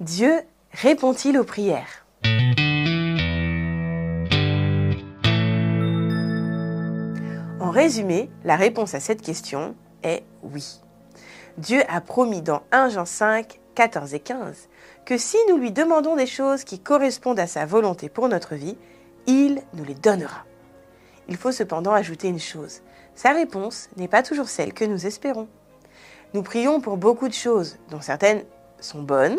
Dieu répond-il aux prières? En résumé, la réponse à cette question est oui. Dieu a promis dans 1 Jean 5, 14 et 15 que si nous lui demandons des choses qui correspondent à sa volonté pour notre vie, il nous les donnera. Il faut cependant ajouter une chose. Sa réponse n'est pas toujours celle que nous espérons. Nous prions pour beaucoup de choses, dont certaines sont bonnes,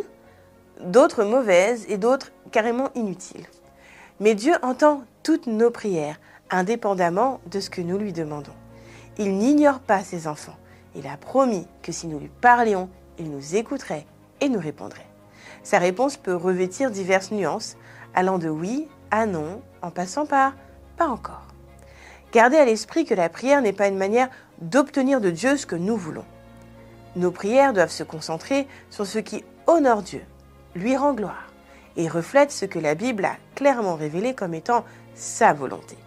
d'autres mauvaises et d'autres carrément inutiles. Mais Dieu entend toutes nos prières, indépendamment de ce que nous lui demandons. Il n'ignore pas ses enfants. Il a promis que si nous lui parlions, il nous écouterait et nous répondrait. Sa réponse peut revêtir diverses nuances, allant de oui à non, en passant par pas encore. Gardez à l'esprit que la prière n'est pas une manière d'obtenir de Dieu ce que nous voulons. Nos prières doivent se concentrer sur ce qui honore Dieu, lui rend gloire et reflète ce que la Bible a clairement révélé comme étant sa volonté.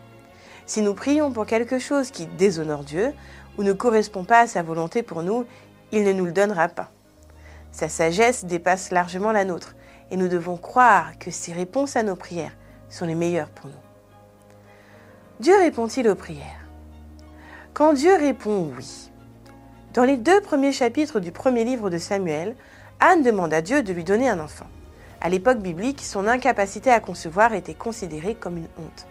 Si nous prions pour quelque chose qui déshonore Dieu ou ne correspond pas à sa volonté pour nous, il ne nous le donnera pas. Sa sagesse dépasse largement la nôtre et nous devons croire que ses réponses à nos prières sont les meilleures pour nous. Dieu répond-il aux prières? Quand Dieu répond oui, dans les deux premiers chapitres du premier livre de Samuel, Anne demande à Dieu de lui donner un enfant. À l'époque biblique, son incapacité à concevoir était considérée comme une honte.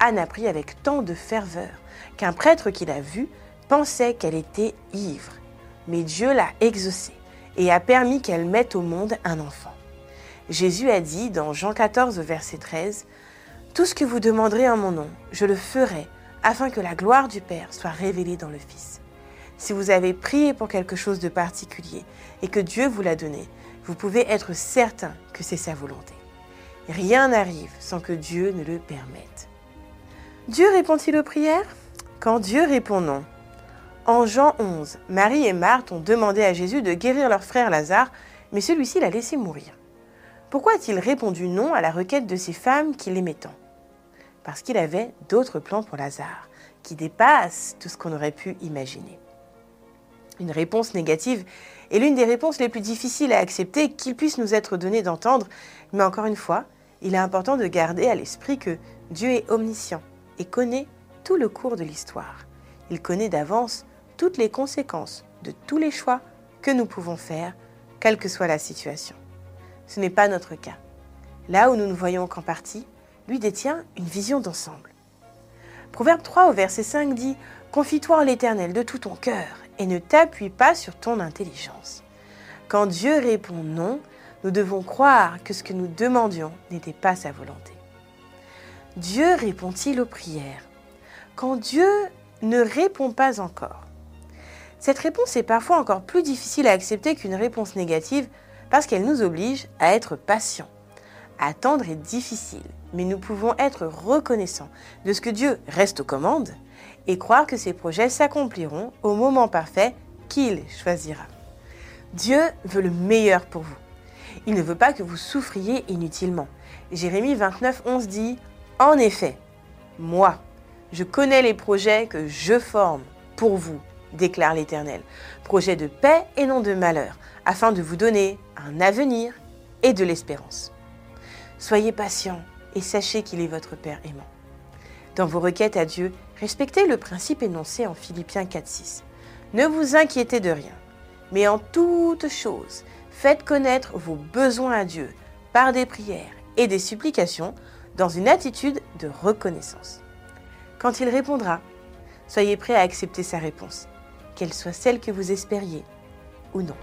Anne a pris avec tant de ferveur qu'un prêtre qui l'a vue pensait qu'elle était ivre. Mais Dieu l'a exaucée et a permis qu'elle mette au monde un enfant. Jésus a dit dans Jean 14, verset 13, Tout ce que vous demanderez en mon nom, je le ferai, afin que la gloire du Père soit révélée dans le Fils. Si vous avez prié pour quelque chose de particulier et que Dieu vous l'a donné, vous pouvez être certain que c'est sa volonté. Rien n'arrive sans que Dieu ne le permette. Dieu répond-il aux prières? Quand Dieu répond non. En Jean 11, Marie et Marthe ont demandé à Jésus de guérir leur frère Lazare, mais celui-ci l'a laissé mourir. Pourquoi a-t-il répondu non à la requête de ces femmes qui l'aimaient tant? Parce qu'il avait d'autres plans pour Lazare, qui dépassent tout ce qu'on aurait pu imaginer. Une réponse négative est l'une des réponses les plus difficiles à accepter qu'il puisse nous être donné d'entendre, mais encore une fois, il est important de garder à l'esprit que Dieu est omniscient et connaît tout le cours de l'histoire. Il connaît d'avance toutes les conséquences de tous les choix que nous pouvons faire, quelle que soit la situation. Ce n'est pas notre cas. Là où nous ne voyons qu'en partie, lui détient une vision d'ensemble. Proverbe 3 au verset 5 dit Confie-toi en l'Éternel de tout ton cœur et ne t'appuie pas sur ton intelligence. Quand Dieu répond non, nous devons croire que ce que nous demandions n'était pas sa volonté. Dieu répond-il aux prières? Quand Dieu ne répond pas encore. Cette réponse est parfois encore plus difficile à accepter qu'une réponse négative parce qu'elle nous oblige à être patients. Attendre est difficile, mais nous pouvons être reconnaissants de ce que Dieu reste aux commandes et croire que ses projets s'accompliront au moment parfait qu'il choisira. Dieu veut le meilleur pour vous. Il ne veut pas que vous souffriez inutilement. Jérémie 29, 11 dit En effet, moi, je connais les projets que je forme pour vous, déclare l'Éternel. Projets de paix et non de malheur, afin de vous donner un avenir et de l'espérance. Soyez patient et sachez qu'il est votre Père aimant. Dans vos requêtes à Dieu, respectez le principe énoncé en Philippiens 4.6. Ne vous inquiétez de rien, mais en toute chose, faites connaître vos besoins à Dieu par des prières et des supplications dans une attitude de reconnaissance. Quand il répondra, soyez prêt à accepter sa réponse, qu'elle soit celle que vous espériez ou non.